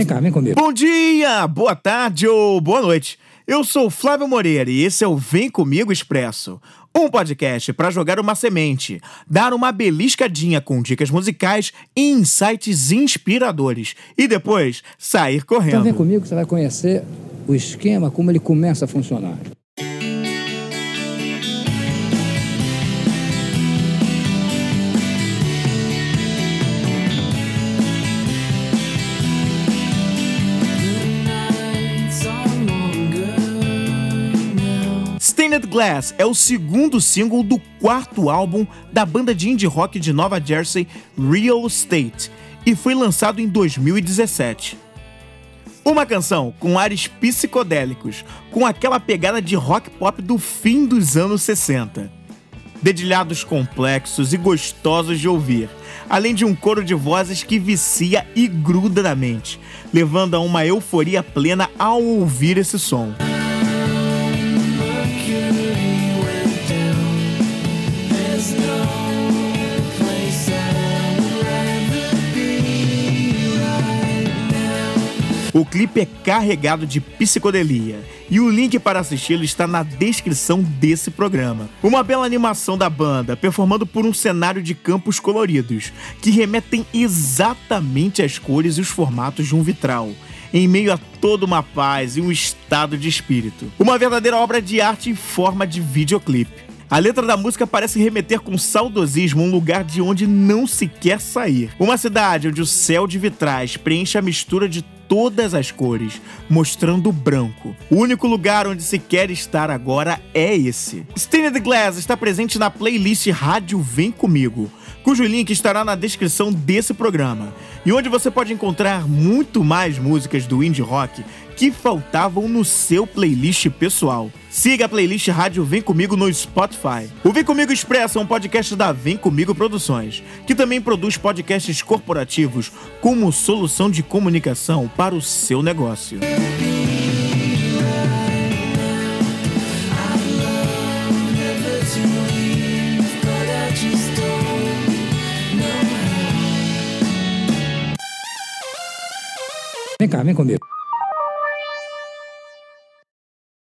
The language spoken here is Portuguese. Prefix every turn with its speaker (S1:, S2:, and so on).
S1: Vem cá, vem comigo.
S2: Bom dia, boa tarde ou boa noite. Eu sou Flávio Moreira e esse é o Vem Comigo Expresso. Um podcast para jogar uma semente, dar uma beliscadinha com dicas musicais e insights inspiradores e depois sair correndo.
S1: Então vem comigo que você vai conhecer o esquema, como ele começa a funcionar.
S2: Stained Glass é o segundo single do quarto álbum da banda de indie rock de Nova Jersey, Real Estate, e foi lançado em 2017. Uma canção com ares psicodélicos, com aquela pegada de rock pop do fim dos anos 60. Dedilhados complexos e gostosos de ouvir, além de um coro de vozes que vicia e gruda na mente, levando a uma euforia plena ao ouvir esse som. O clipe é carregado de psicodelia e o link para assisti-lo está na descrição desse programa. Uma bela animação da banda, performando por um cenário de campos coloridos, que remetem exatamente às cores e os formatos de um vitral, em meio a toda uma paz e um estado de espírito. Uma verdadeira obra de arte em forma de videoclipe. A letra da música parece remeter com saudosismo um lugar de onde não se quer sair. Uma cidade onde o céu de vitrais preenche a mistura de todas as cores, mostrando o branco. O único lugar onde se quer estar agora é esse. Stained Glass está presente na playlist Rádio Vem Comigo, cujo link estará na descrição desse programa, e onde você pode encontrar muito mais músicas do indie rock que faltavam no seu playlist pessoal. Siga a playlist Rádio Vem Comigo no Spotify. O Vem Comigo Expresso é um podcast da Vem Comigo Produções, que também produz podcasts corporativos como solução de comunicação para o seu negócio.
S1: Vem cá, vem comigo.